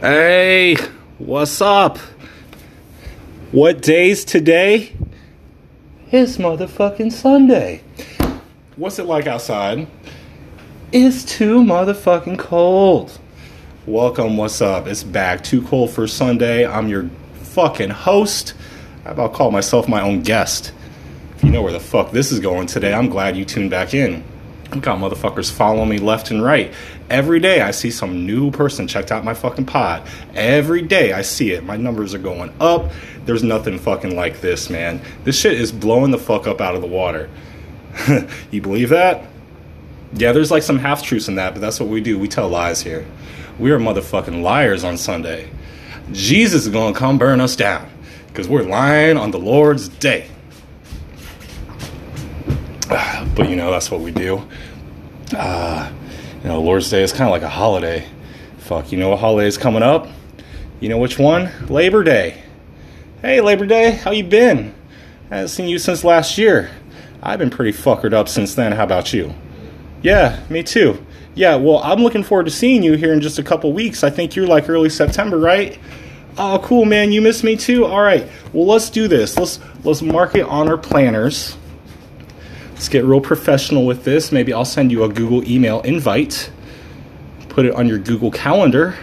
Hey, what's up? What day's today? It's motherfucking Sunday. What's it like outside? It's too motherfucking cold. Welcome, what's up? It's back. Too cold for Sunday. I'm your fucking host. How about call myself my own guest? If you know where the fuck this is going today, I'm glad you tuned back in. Got motherfuckers following me left and right. Every day I see some new person checked out my fucking pod. Every day I see it. My numbers are going up. There's nothing fucking like this, man. This shit is blowing the fuck up out of the water. you believe that? Yeah, there's like some half truths in that, but that's what we do. We tell lies here. We are motherfucking liars on Sunday. Jesus is gonna come burn us down because we're lying on the Lord's day. But you know, that's what we do. Uh, you know, Lord's Day is kind of like a holiday. Fuck, you know what holiday is coming up? You know which one? Labor Day. Hey, Labor Day, how you been? I haven't seen you since last year. I've been pretty fuckered up since then. How about you? Yeah, me too. Yeah, well, I'm looking forward to seeing you here in just a couple weeks. I think you're like early September, right? Oh, cool, man. You miss me too. All right. Well, let's do this. Let's let's mark it on our planners. Let's get real professional with this. Maybe I'll send you a Google email invite. Put it on your Google Calendar.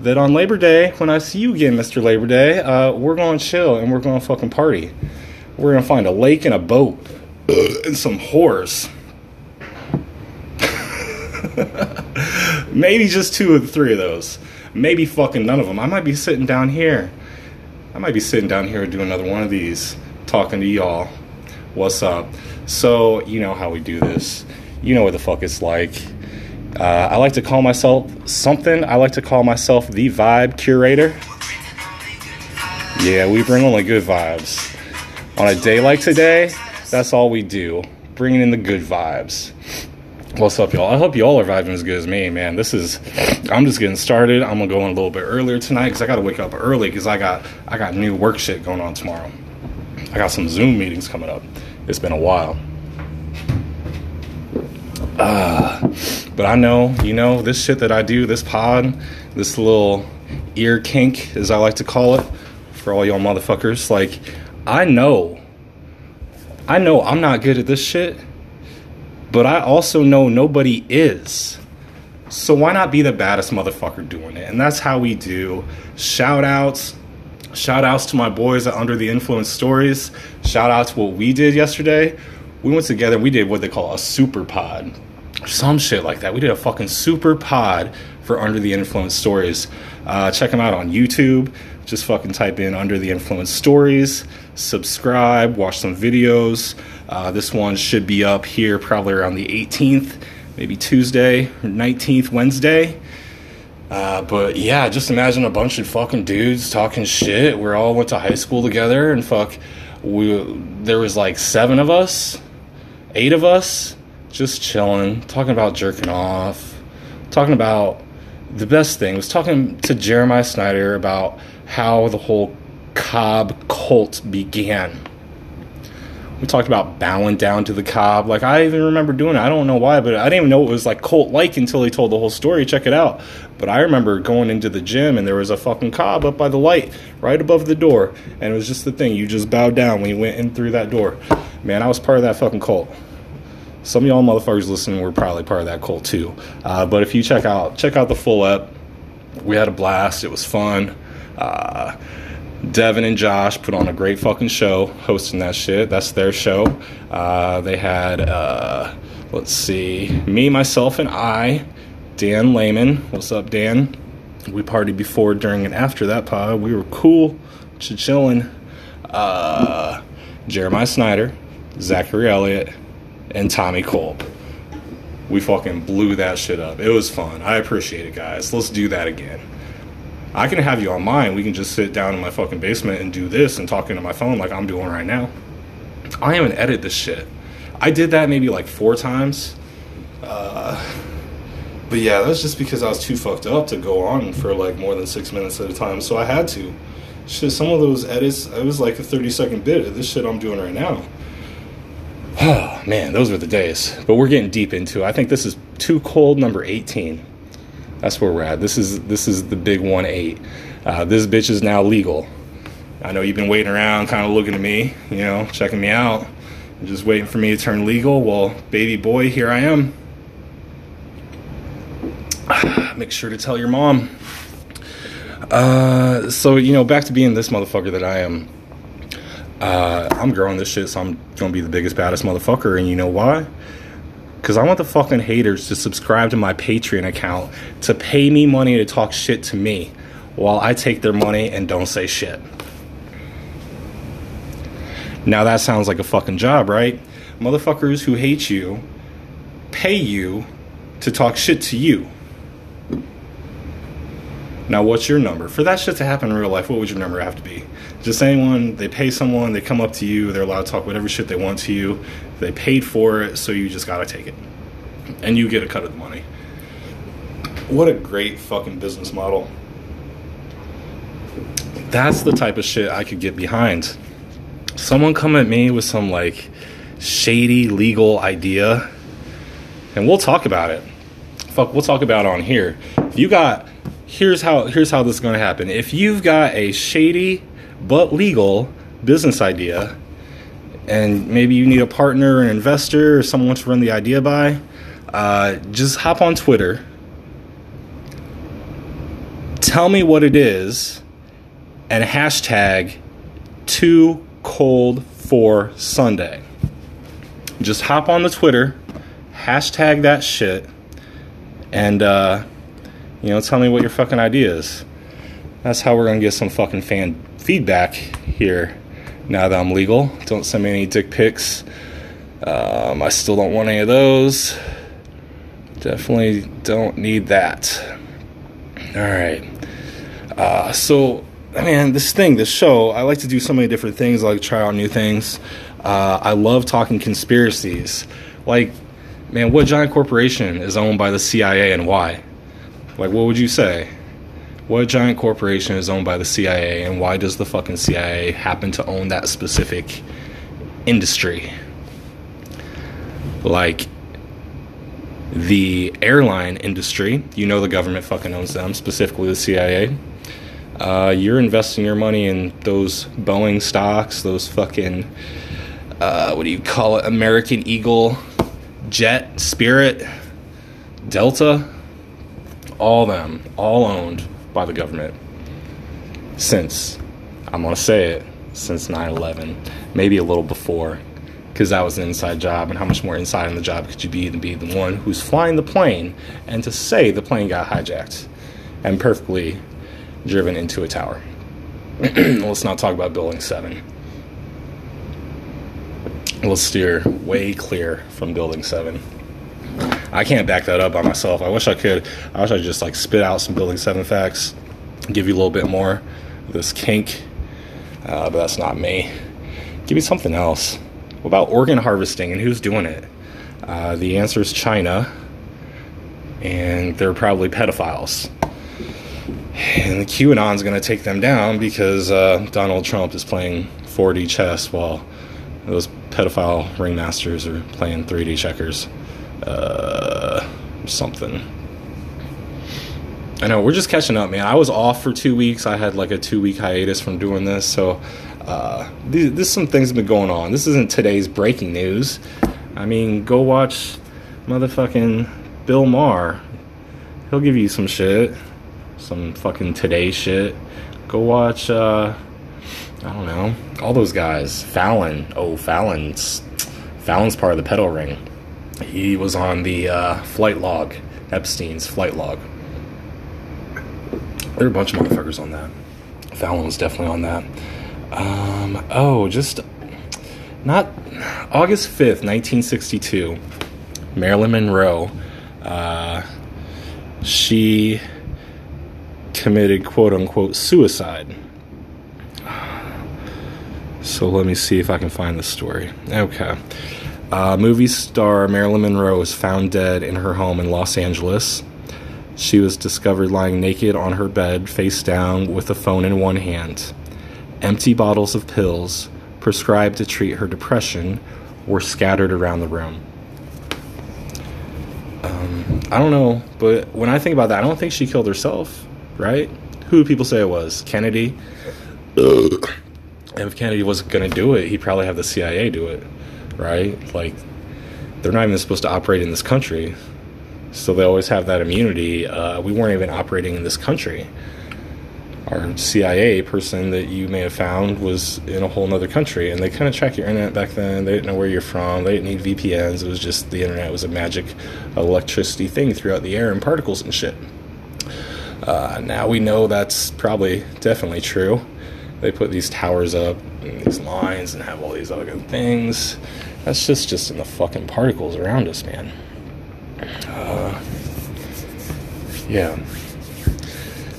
That on Labor Day, when I see you again, Mr. Labor Day, uh, we're going to chill and we're going to fucking party. We're going to find a lake and a boat and some whores. Maybe just two of the three of those. Maybe fucking none of them. I might be sitting down here. I might be sitting down here doing another one of these, talking to y'all. What's up? So, you know how we do this. You know what the fuck it's like. Uh, I like to call myself something. I like to call myself the vibe curator. Yeah, we bring only good vibes. On a day like today, that's all we do. Bringing in the good vibes. What's up, y'all? I hope y'all are vibing as good as me, man. This is, I'm just getting started. I'm gonna go in a little bit earlier tonight because I gotta wake up early because I got, I got new work shit going on tomorrow. I got some Zoom meetings coming up. It's been a while. Uh, but I know, you know, this shit that I do, this pod, this little ear kink, as I like to call it, for all y'all motherfuckers, like, I know, I know I'm not good at this shit, but I also know nobody is. So why not be the baddest motherfucker doing it? And that's how we do shout outs. Shout outs to my boys at Under the Influence Stories. Shout out to what we did yesterday. We went together, we did what they call a super pod. Some shit like that. We did a fucking super pod for Under the Influence Stories. Uh, check them out on YouTube. Just fucking type in Under the Influence Stories. Subscribe, watch some videos. Uh, this one should be up here probably around the 18th, maybe Tuesday, 19th, Wednesday. Uh, but yeah, just imagine a bunch of fucking dudes talking shit. We all went to high school together, and fuck, we there was like seven of us, eight of us, just chilling, talking about jerking off, talking about the best thing was talking to Jeremiah Snyder about how the whole Cobb cult began. We talked about bowing down to the cob. Like I even remember doing it. I don't know why, but I didn't even know it was like cult like until he told the whole story. Check it out. But I remember going into the gym and there was a fucking cob up by the light, right above the door, and it was just the thing. You just bowed down when you went in through that door. Man, I was part of that fucking cult. Some of y'all motherfuckers listening were probably part of that cult too. Uh, but if you check out check out the full ep, we had a blast. It was fun. Uh, Devin and Josh put on a great fucking show hosting that shit. That's their show. Uh, they had, uh, let's see, me, myself, and I, Dan Lehman. What's up, Dan? We partied before, during, and after that pod. We were cool, chilling. Uh, Jeremiah Snyder, Zachary Elliott, and Tommy Kolb. We fucking blew that shit up. It was fun. I appreciate it, guys. Let's do that again. I can have you on mine. We can just sit down in my fucking basement and do this and talk into my phone like I'm doing right now. I haven't edited this shit. I did that maybe like four times. Uh, but yeah, that's just because I was too fucked up to go on for like more than six minutes at a time. So I had to. Shit, some of those edits, it was like a 30 second bit of this shit I'm doing right now. Oh, man, those were the days. But we're getting deep into it. I think this is Too Cold number 18. That's where we're at. This is this is the big one eight. Uh, this bitch is now legal. I know you've been waiting around, kind of looking at me, you know, checking me out, just waiting for me to turn legal. Well, baby boy, here I am. Make sure to tell your mom. Uh, so you know, back to being this motherfucker that I am. Uh, I'm growing this shit, so I'm gonna be the biggest, baddest motherfucker, and you know why? Because I want the fucking haters to subscribe to my Patreon account to pay me money to talk shit to me while I take their money and don't say shit. Now that sounds like a fucking job, right? Motherfuckers who hate you pay you to talk shit to you. Now, what's your number? For that shit to happen in real life, what would your number have to be? Just anyone, they pay someone, they come up to you, they're allowed to talk whatever shit they want to you. They paid for it, so you just gotta take it. And you get a cut of the money. What a great fucking business model. That's the type of shit I could get behind. Someone come at me with some like shady legal idea, and we'll talk about it. Fuck, we'll talk about on here. If you got here's how here's how this is going to happen. If you've got a shady but legal business idea, and maybe you need a partner, an investor, or someone to run the idea by, uh, just hop on Twitter. Tell me what it is, and hashtag too cold for Sunday. Just hop on the Twitter, hashtag that shit, and uh, you know, tell me what your fucking idea is. That's how we're gonna get some fucking fan feedback here. Now that I'm legal, don't send me any dick pics. Um, I still don't want any of those. Definitely don't need that. All right. Uh, so, man, this thing, this show, I like to do so many different things. I like try out new things. Uh, I love talking conspiracies. Like, man, what giant corporation is owned by the CIA and why? Like, what would you say? What giant corporation is owned by the CIA, and why does the fucking CIA happen to own that specific industry? Like, the airline industry, you know the government fucking owns them, specifically the CIA. Uh, you're investing your money in those Boeing stocks, those fucking, uh, what do you call it, American Eagle, Jet, Spirit, Delta all them, all owned by the government since, I'm going to say it, since 9 11, maybe a little before, because that was an inside job. And how much more inside in the job could you be than be the one who's flying the plane and to say the plane got hijacked and perfectly driven into a tower? Let's not talk about Building 7. Let's steer way clear from Building 7. I can't back that up by myself. I wish I could. I wish I could just like spit out some building seven facts, give you a little bit more this kink, uh, but that's not me. Give me something else. What about organ harvesting and who's doing it? Uh, the answer is China, and they're probably pedophiles. And the QAnon's going to take them down because uh, Donald Trump is playing 4D chess while those pedophile ringmasters are playing 3D checkers uh, something. I know we're just catching up, man. I was off for two weeks. I had like a two week hiatus from doing this, so uh, these, this some things have been going on. This isn't today's breaking news. I mean, go watch motherfucking Bill Maher. He'll give you some shit, some fucking today shit. Go watch. uh I don't know all those guys. Fallon. Oh, Fallon's Fallon's part of the pedal ring. He was on the uh, flight log, Epstein's flight log. There are a bunch of motherfuckers on that. Fallon was definitely on that. Um, oh, just not August 5th, 1962. Marilyn Monroe, uh, she committed quote unquote suicide. So let me see if I can find the story. Okay. Uh, movie star Marilyn Monroe was found dead in her home in Los Angeles. She was discovered lying naked on her bed, face down, with a phone in one hand. Empty bottles of pills, prescribed to treat her depression, were scattered around the room. Um, I don't know, but when I think about that, I don't think she killed herself, right? Who do people say it was? Kennedy? and if Kennedy wasn't going to do it, he'd probably have the CIA do it, right? Like, they're not even supposed to operate in this country. So they always have that immunity. Uh, we weren't even operating in this country. Our CIA person that you may have found was in a whole other country, and they kind of track your internet back then. They didn't know where you're from. They didn't need VPNs. It was just the internet was a magic electricity thing throughout the air and particles and shit. Uh, now we know that's probably definitely true. They put these towers up and these lines and have all these other good things. That's just just in the fucking particles around us, man. Uh, yeah.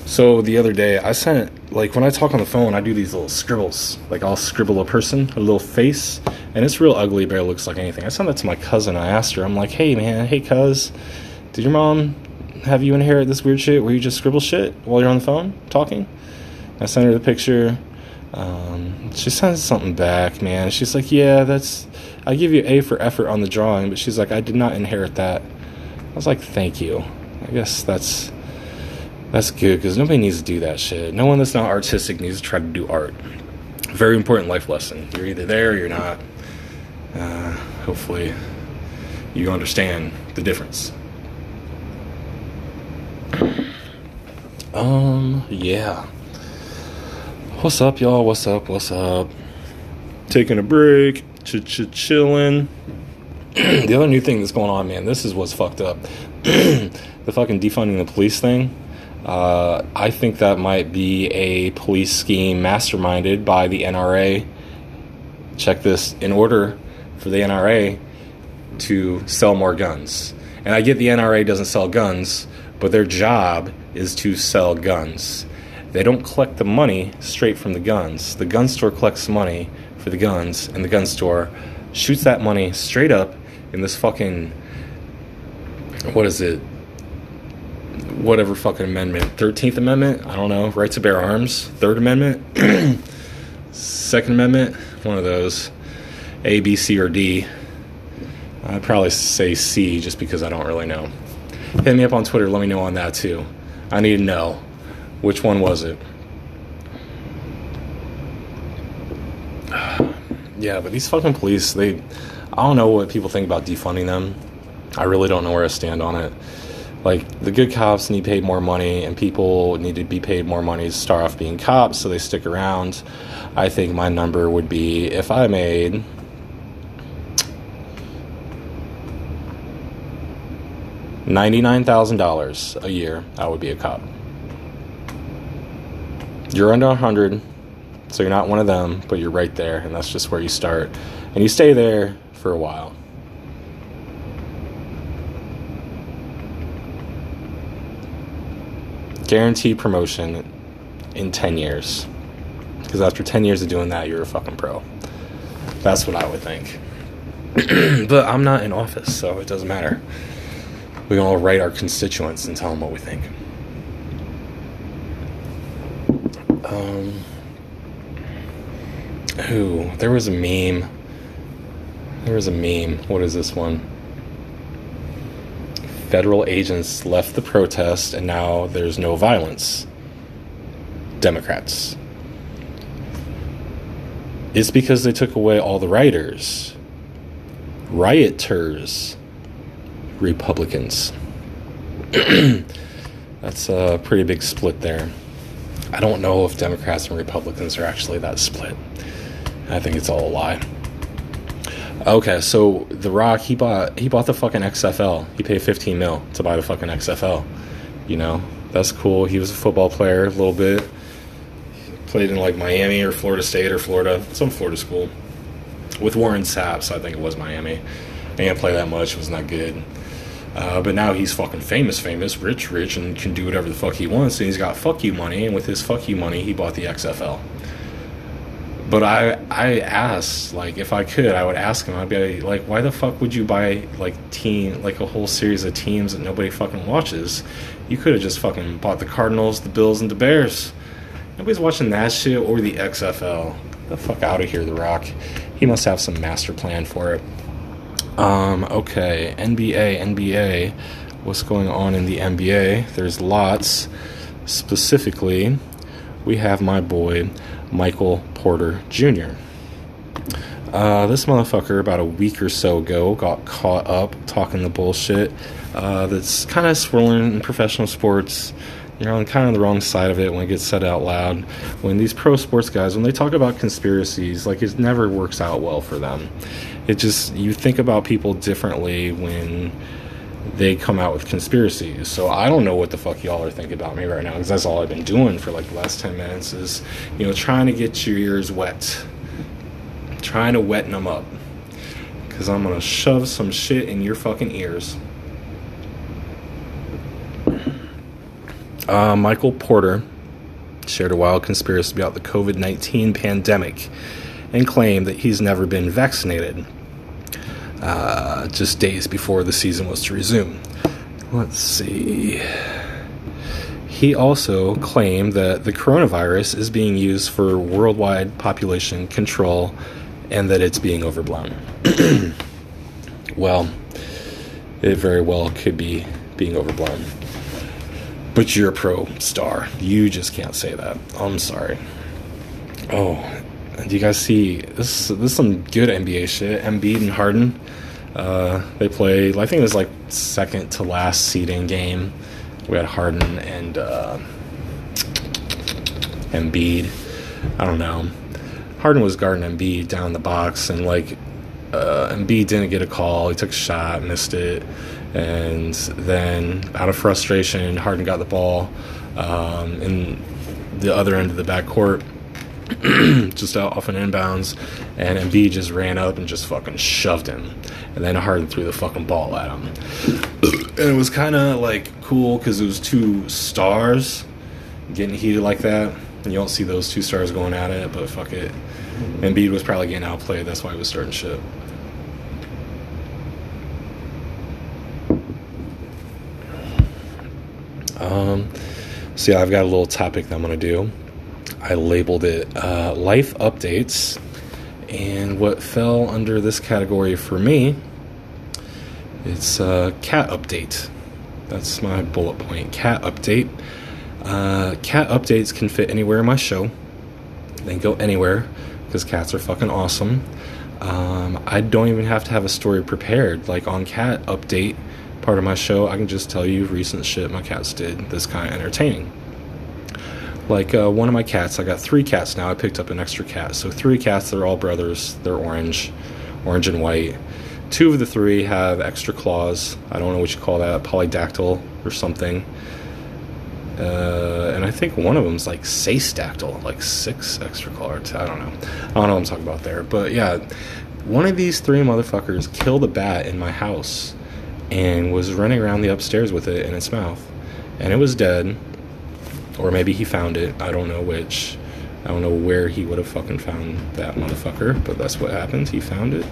So the other day, I sent like when I talk on the phone, I do these little scribbles. Like I'll scribble a person, a little face, and it's real ugly, it looks like anything. I sent that to my cousin. I asked her, I'm like, hey man, hey cuz, did your mom have you inherit this weird shit where you just scribble shit while you're on the phone talking? I sent her the picture. Um, she sends something back, man. She's like, yeah, that's. I give you A for effort on the drawing, but she's like, I did not inherit that. I was like, thank you. I guess that's that's good because nobody needs to do that shit. No one that's not artistic needs to try to do art. Very important life lesson. You're either there or you're not. Uh, hopefully, you understand the difference. Um, yeah. What's up, y'all? What's up? What's up? Taking a break, chilling. the other new thing that's going on, man, this is what's fucked up. the fucking defunding the police thing. Uh, I think that might be a police scheme masterminded by the NRA. Check this in order for the NRA to sell more guns. And I get the NRA doesn't sell guns, but their job is to sell guns. They don't collect the money straight from the guns. The gun store collects money for the guns, and the gun store shoots that money straight up in this fucking what is it? Whatever fucking amendment. 13th Amendment? I don't know. Right to bear arms? Third Amendment? Second Amendment? One of those. A, B, C, or D. I'd probably say C just because I don't really know. Hit me up on Twitter. Let me know on that too. I need to know. Which one was it? Yeah, but these fucking police, they. I don't know what people think about defunding them. I really don't know where I stand on it. Like, the good cops need paid more money, and people need to be paid more money to start off being cops so they stick around. I think my number would be if I made $99,000 a year, I would be a cop. You're under 100, so you're not one of them, but you're right there, and that's just where you start. And you stay there for a while. Guaranteed promotion in 10 years. Because after 10 years of doing that, you're a fucking pro. That's what I would think. but I'm not in office, so it doesn't matter. We can all write our constituents and tell them what we think. Um, ooh, there was a meme. There was a meme. What is this one? Federal agents left the protest and now there's no violence. Democrats. It's because they took away all the rioters. Rioters. Republicans. That's a pretty big split there. I don't know if Democrats and Republicans are actually that split. I think it's all a lie. Okay, so The Rock he bought he bought the fucking XFL. He paid 15 mil to buy the fucking XFL. You know, that's cool. He was a football player a little bit. Played in like Miami or Florida State or Florida, some Florida school. With Warren Sapp, so I think it was Miami. He didn't play that much, It was not good. Uh, but now he's fucking famous, famous, rich, rich, and can do whatever the fuck he wants. And he's got fuck you money, and with his fuck you money, he bought the XFL. But I, I asked, like, if I could, I would ask him. I'd be like, why the fuck would you buy like team, like a whole series of teams that nobody fucking watches? You could have just fucking bought the Cardinals, the Bills, and the Bears. Nobody's watching that shit or the XFL. Get the fuck out of here, The Rock. He must have some master plan for it. Um, okay, NBA, NBA. what's going on in the NBA. There's lots. Specifically, we have my boy Michael Porter Jr. Uh, this motherfucker, about a week or so ago, got caught up talking the bullshit uh, that's kind of swirling in professional sports. You're on kind of the wrong side of it when it gets said out loud. When these pro sports guys, when they talk about conspiracies, like it never works out well for them. It just, you think about people differently when they come out with conspiracies. So I don't know what the fuck y'all are thinking about me right now because that's all I've been doing for like the last 10 minutes is, you know, trying to get your ears wet. Trying to wetten them up. Because I'm going to shove some shit in your fucking ears. Uh, Michael Porter shared a wild conspiracy about the COVID 19 pandemic and claimed that he's never been vaccinated uh, just days before the season was to resume. Let's see. He also claimed that the coronavirus is being used for worldwide population control and that it's being overblown. well, it very well could be being overblown. But you're a pro star. You just can't say that. I'm sorry. Oh, do you guys see this? This is some good NBA shit. Embiid and Harden. Uh, they played. I think it was like second to last seeding game. We had Harden and uh, Embiid. I don't know. Harden was guarding Embiid down the box, and like uh, Embiid didn't get a call. He took a shot, missed it, and then out of frustration, Harden got the ball um, in the other end of the backcourt, just out off an inbounds, and Embiid just ran up and just fucking shoved him, and then Harden threw the fucking ball at him, and it was kind of like cool because it was two stars getting heated like that. And you don't see those two stars going at it, but fuck it. Embiid was probably getting outplayed. That's why he was starting shit. Um, so yeah, I've got a little topic that I'm gonna do. I labeled it uh, "Life Updates," and what fell under this category for me, it's uh, cat update. That's my bullet point. Cat update. Uh, cat updates can fit anywhere in my show. They can go anywhere because cats are fucking awesome. Um, I don't even have to have a story prepared. Like on cat update, part of my show, I can just tell you recent shit my cats did that's kind of entertaining. Like uh, one of my cats, I got three cats now. I picked up an extra cat. So three cats, they're all brothers. They're orange, orange and white. Two of the three have extra claws. I don't know what you call that, polydactyl or something. Uh, and I think one of them's like sestactyl, like six extra claws. I don't know. I don't know what I'm talking about there. But yeah, one of these three motherfuckers killed a bat in my house and was running around the upstairs with it in its mouth. And it was dead. Or maybe he found it. I don't know which. I don't know where he would have fucking found that motherfucker, but that's what happened. He found it.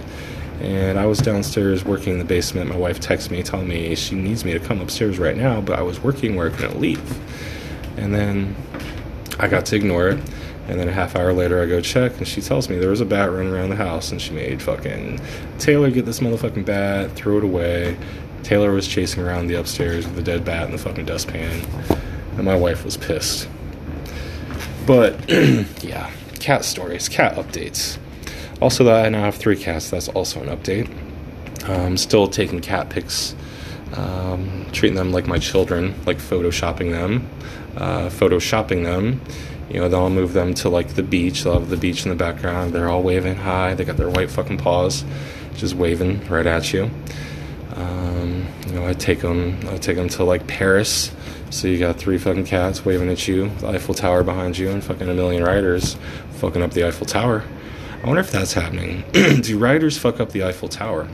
And I was downstairs working in the basement. My wife texted me telling me she needs me to come upstairs right now, but I was working where I couldn't leave. And then I got to ignore it. And then a half hour later, I go check, and she tells me there was a bat running around the house, and she made fucking Taylor get this motherfucking bat, throw it away. Taylor was chasing around the upstairs with the dead bat in the fucking dustpan, and my wife was pissed. But yeah, cat stories, cat updates. Also, that I now have three cats. That's also an update. I'm still taking cat pics, um, treating them like my children, like photoshopping them, uh, photoshopping them. You know, then I'll move them to like the beach. They'll have the beach in the background. They're all waving high. They got their white fucking paws, just waving right at you. Um, you know, I take them. I take them to like Paris. So you got three fucking cats waving at you, the Eiffel Tower behind you, and fucking a million riders fucking up the Eiffel Tower. I wonder if that's happening. do riders fuck up the Eiffel Tower?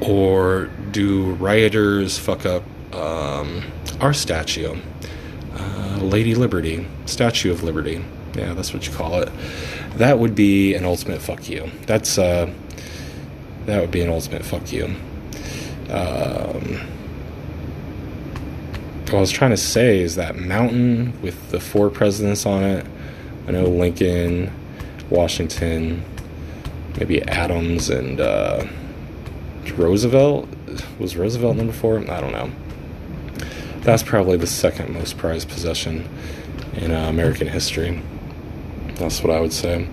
Or do rioters fuck up um, our statue? Uh, Lady Liberty, Statue of Liberty. Yeah, that's what you call it. That would be an ultimate fuck you. That's uh, that would be an ultimate fuck you. Um, what I was trying to say is that mountain with the four presidents on it. I know Lincoln, Washington, maybe Adams, and uh, Roosevelt was Roosevelt number four. I don't know. That's probably the second most prized possession in uh, American history. That's what I would say.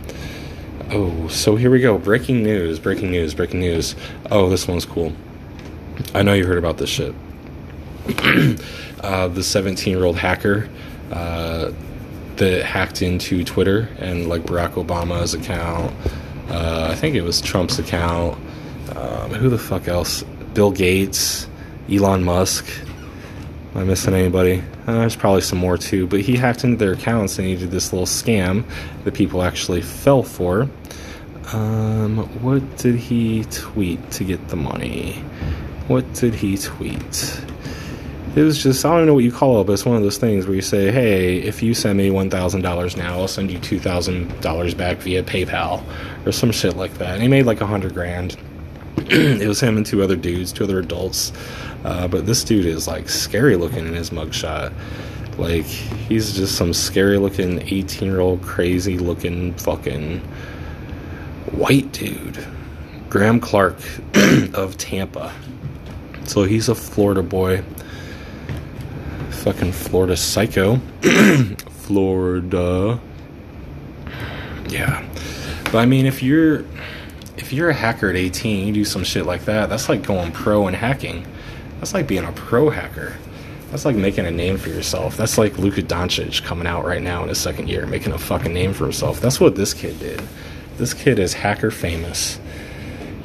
Oh, so here we go. Breaking news, breaking news, breaking news. Oh, this one's cool. I know you heard about this shit. uh, the 17 year old hacker uh, that hacked into Twitter and like Barack Obama's account. Uh, I think it was Trump's account. Um, who the fuck else? Bill Gates, Elon Musk. Am I missing anybody? Uh, there's probably some more too, but he hacked into their accounts and he did this little scam that people actually fell for. Um, what did he tweet to get the money? What did he tweet? It was just, I don't know what you call it, but it's one of those things where you say, hey, if you send me $1,000 now, I'll send you $2,000 back via PayPal or some shit like that. And he made like a hundred grand. it was him and two other dudes, two other adults. Uh, but this dude is like scary looking in his mugshot. Like he's just some scary looking 18 year old crazy looking fucking white dude. Graham Clark of Tampa. So he's a Florida boy. Fucking Florida psycho. Florida. Yeah. But I mean if you're if you're a hacker at 18, you do some shit like that, that's like going pro in hacking. That's like being a pro hacker. That's like making a name for yourself. That's like Luka Doncic coming out right now in his second year, making a fucking name for himself. That's what this kid did. This kid is hacker famous.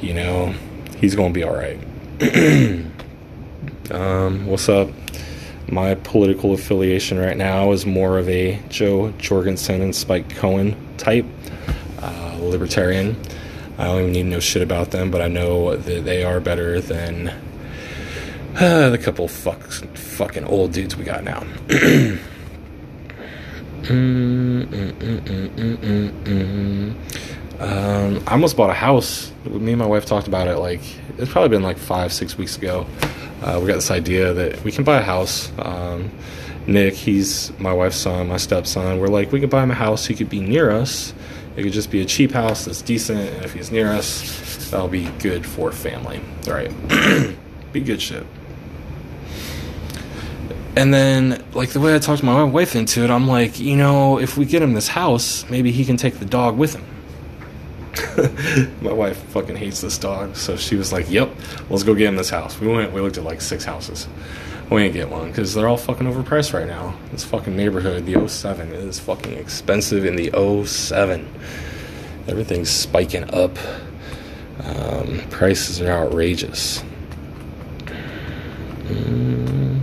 You know, he's gonna be alright. um, what's up? My political affiliation right now is more of a Jo Jorgensen and Spike Cohen type, uh, libertarian. I don't even need to know shit about them, but I know that they are better than uh, the couple fuck, fucking old dudes we got now. Um, I almost bought a house. Me and my wife talked about it like it's probably been like five, six weeks ago. Uh, we got this idea that we can buy a house. Um, Nick, he's my wife's son, my stepson. We're like, we could buy him a house. He could be near us it could just be a cheap house that's decent, and if he's near us, that'll be good for family. All right, be good shit. And then, like the way I talked my wife into it, I'm like, you know, if we get him this house, maybe he can take the dog with him. my wife fucking hates this dog, so she was like, "Yep, let's go get him this house." We went, we looked at like six houses. We ain't get one because they're all fucking overpriced right now. This fucking neighborhood, the 07, is fucking expensive in the 07. Everything's spiking up. Um, prices are outrageous. Mm,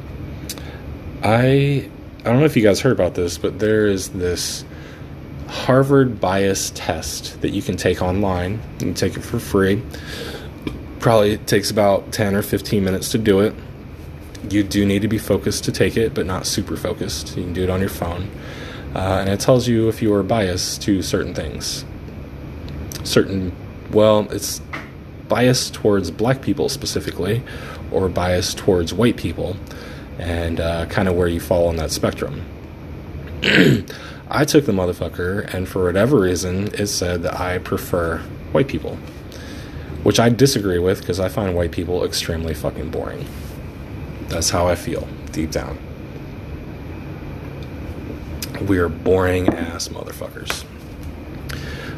I I don't know if you guys heard about this, but there is this Harvard bias test that you can take online. You can take it for free. Probably takes about 10 or 15 minutes to do it you do need to be focused to take it, but not super focused. You can do it on your phone. Uh, and it tells you if you are biased to certain things. Certain, well, it's biased towards black people specifically, or biased towards white people, and uh, kind of where you fall on that spectrum. I took the motherfucker, and for whatever reason, it said that I prefer white people, which I disagree with because I find white people extremely fucking boring. That's how I feel deep down. We are boring ass motherfuckers.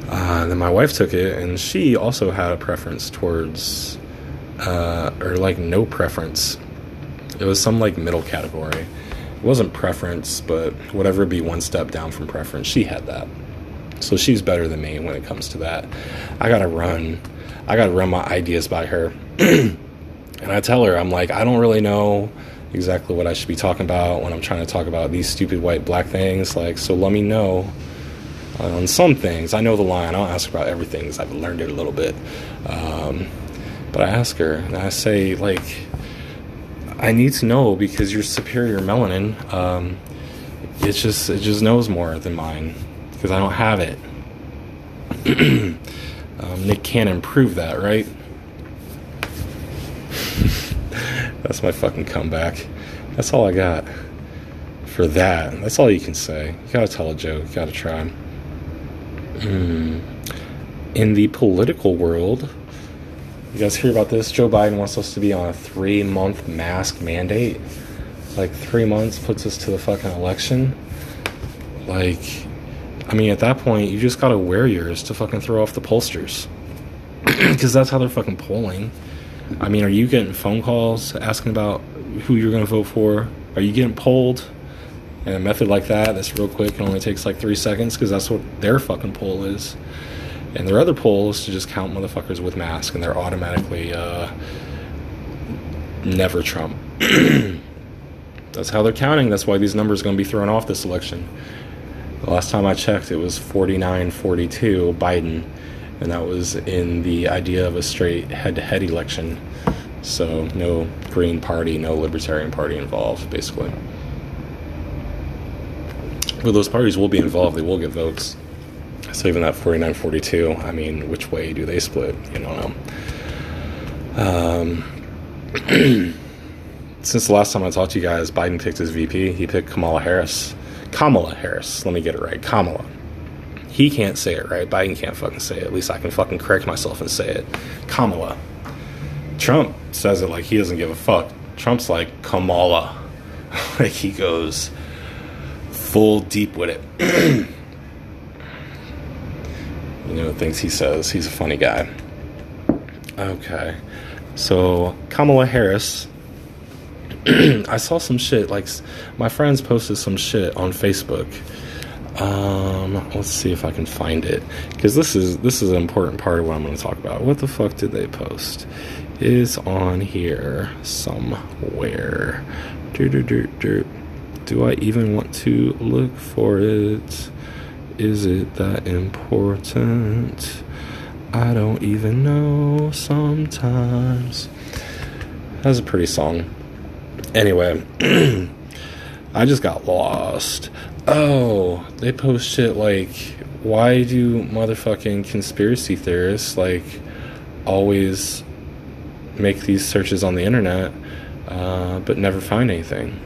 Uh, then my wife took it, and she also had a preference towards, uh, or like no preference. It was some like middle category. It wasn't preference, but whatever be one step down from preference. She had that, so she's better than me when it comes to that. I gotta run. I gotta run my ideas by her. And I tell her, I'm like, I don't really know exactly what I should be talking about when I'm trying to talk about these stupid white black things. Like, so let me know on some things. I know the line. I don't ask about everything because I've learned it a little bit. Um, but I ask her, and I say, like, I need to know because your superior melanin, um, it's just it just knows more than mine because I don't have it. um, Nick can't improve that, right? That's my fucking comeback. That's all I got for that. That's all you can say. You gotta tell a joke. You gotta try. Mm. In the political world, You guys hear about this? Joe Biden wants us to be on a three month mask mandate. Like, three months puts us to the fucking election. Like, I mean, at that point, you just gotta wear yours to fucking throw off the pollsters. Because that's how they're fucking polling. I mean, are you getting phone calls asking about who you're gonna vote for? Are you getting polled? And a method like that, that's real quick, it only takes like three seconds because that's what their fucking poll is. And their other poll is to just count motherfuckers with masks, and they're automatically uh, never Trump. that's how they're counting. That's why these numbers are going to be thrown off this election. The last time I checked, it was 49 42 Biden, and that was in the idea of a straight head to head election. So, no Green Party, no Libertarian Party involved, basically. But those parties will be involved, they will get votes. So even that 49-42, I mean, which way do they split? You don't know. Um, since the last time I talked to you guys, Biden picked his VP. He picked Kamala Harris. Kamala Harris. Let me get it right. Kamala. He can't say it right. Biden can't fucking say it. At least I can fucking correct myself and say it. Kamala. Trump says it like he doesn't give a fuck. Trump's like Kamala. like he goes full deep with it. you know, things he says. He's a funny guy. Okay. So, Kamala Harris. I saw some shit. Like, my friends posted some shit on Facebook. Um, let's see if I can find it because this is this is an important part of what I'm going to talk about. What the fuck did they post? Is on here somewhere. Do do do do. Do I even want to look for it? Is it that important? I don't even know sometimes. That's a pretty song. Anyway, I just got lost. Oh, they post shit like, why do motherfucking conspiracy theorists like always make these searches on the internet uh, but never find anything?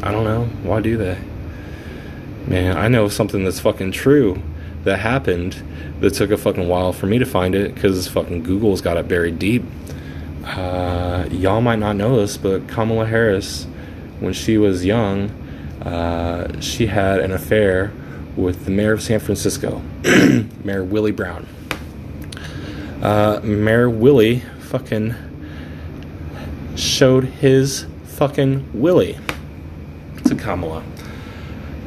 I don't know. Why do they? Man, I know something that's fucking true that happened that took a fucking while for me to find it because fucking Google's got it buried deep. Uh, y'all might not know this, but Kamala Harris, when she was young, uh, she had an affair with the mayor of San Francisco, Mayor Willie Brown. Uh, mayor Willie fucking showed his fucking Willie to Kamala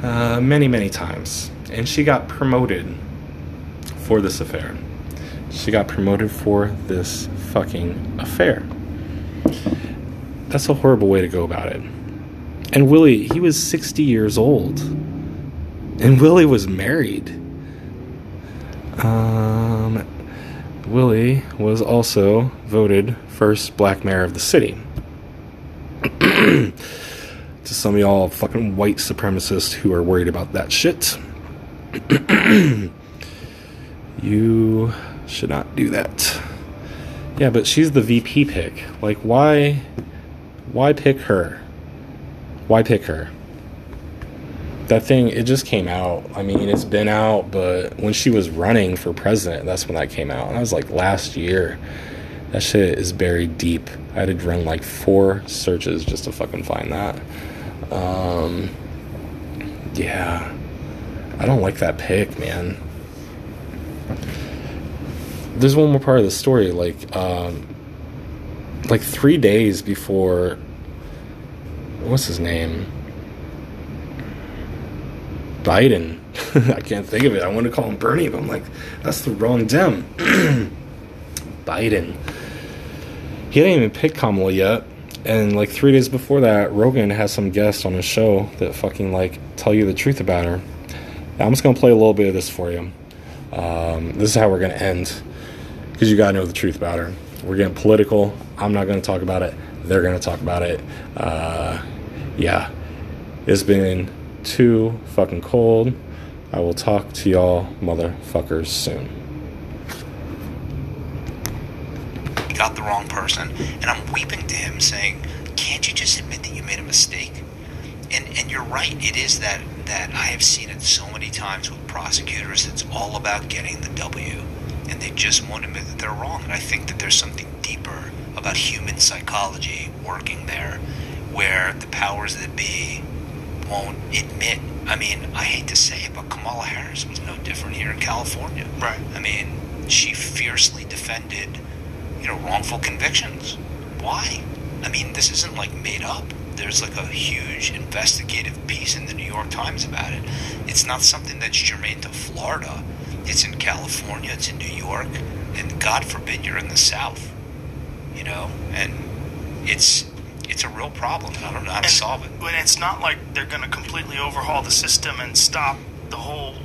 uh, many, many times. And she got promoted for this affair. She got promoted for this fucking affair. That's a horrible way to go about it. And Willie, he was 60 years old. And Willie was married. Um, Willie was also voted first black mayor of the city. to some of y'all fucking white supremacists who are worried about that shit. you should not do that. Yeah, but she's the VP pick. Like why why pick her? Why pick her? That thing it just came out. I mean, it's been out, but when she was running for president, that's when that came out. And that was like last year. That shit is buried deep. I had to run like four searches just to fucking find that. Um, yeah, I don't like that pick, man. There's one more part of the story, like, um, like three days before. What's his name? Biden. I can't think of it. I want to call him Bernie, but I'm like, that's the wrong Dem. Biden. He didn't even pick Kamala yet and like three days before that, Rogan has some guests on his show that fucking like tell you the truth about her. I'm just gonna play a little bit of this for you. Um, this is how we're gonna end because you gotta know the truth about her. We're getting political. I'm not gonna talk about it. They're gonna talk about it. Uh, yeah, it's been too fucking cold. I will talk to y'all motherfuckers soon. Got the wrong person. And I'm weeping to him saying, Can't you just admit that you made a mistake? And and you're right, it is that that I have seen it so many times with prosecutors, it's all about getting the W. and they just won't admit that they're wrong. And I think that there's something deeper about human psychology working there, where the powers that be won't admit. I mean, I hate to say it, but Kamala Harris was no different here in California. Right. I mean, she fiercely defended, you know, wrongful convictions. Why? I mean, this isn't like made up. There's like a huge investigative piece in the New York Times about it. It's not something that's germane to Florida. It's in California, it's in New York, and God forbid you're in the South. You know? And it's it's a real problem. I don't know how to And solve it. When it's not like they're going to completely overhaul the system and stop the whole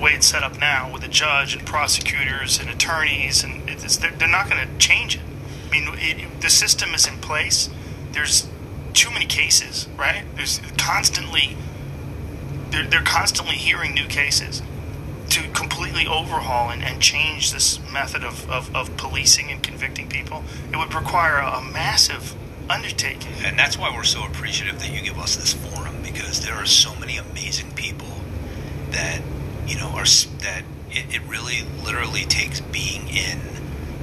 way it's set up now with a judge and prosecutors and attorneys, and they're, they're not going to change it. I mean, it, the system is in place. There's too many cases, right? There's constantly they're, they're constantly hearing new cases to completely overhaul and, and change this method of, of, of policing and convicting people. It would require a massive undertaking. And that's why we're so appreciative that you give us this forum because there are so many amazing people that you know are that it, it really literally takes being in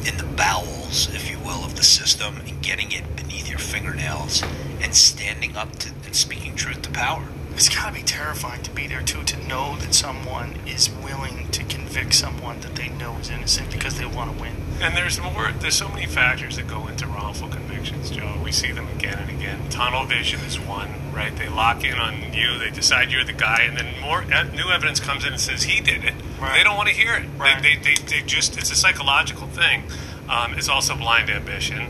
in the bowels, if you will, of the system and getting it beneath your fingernails and standing up to and speaking truth to power. It's got to be terrifying to be there too, to know that someone is willing to convict someone that they know is innocent because they want to win. And there's more. There's so many factors that go into wrongful convictions, Joe. We see them again and again. Tunnel vision is one, right? They lock in on you. They decide you're the guy, and then more uh, new evidence comes in and says he did it. Right. They don't want to hear it. Right. They, they, they, they just. It's a psychological thing. Um, it's also blind ambition.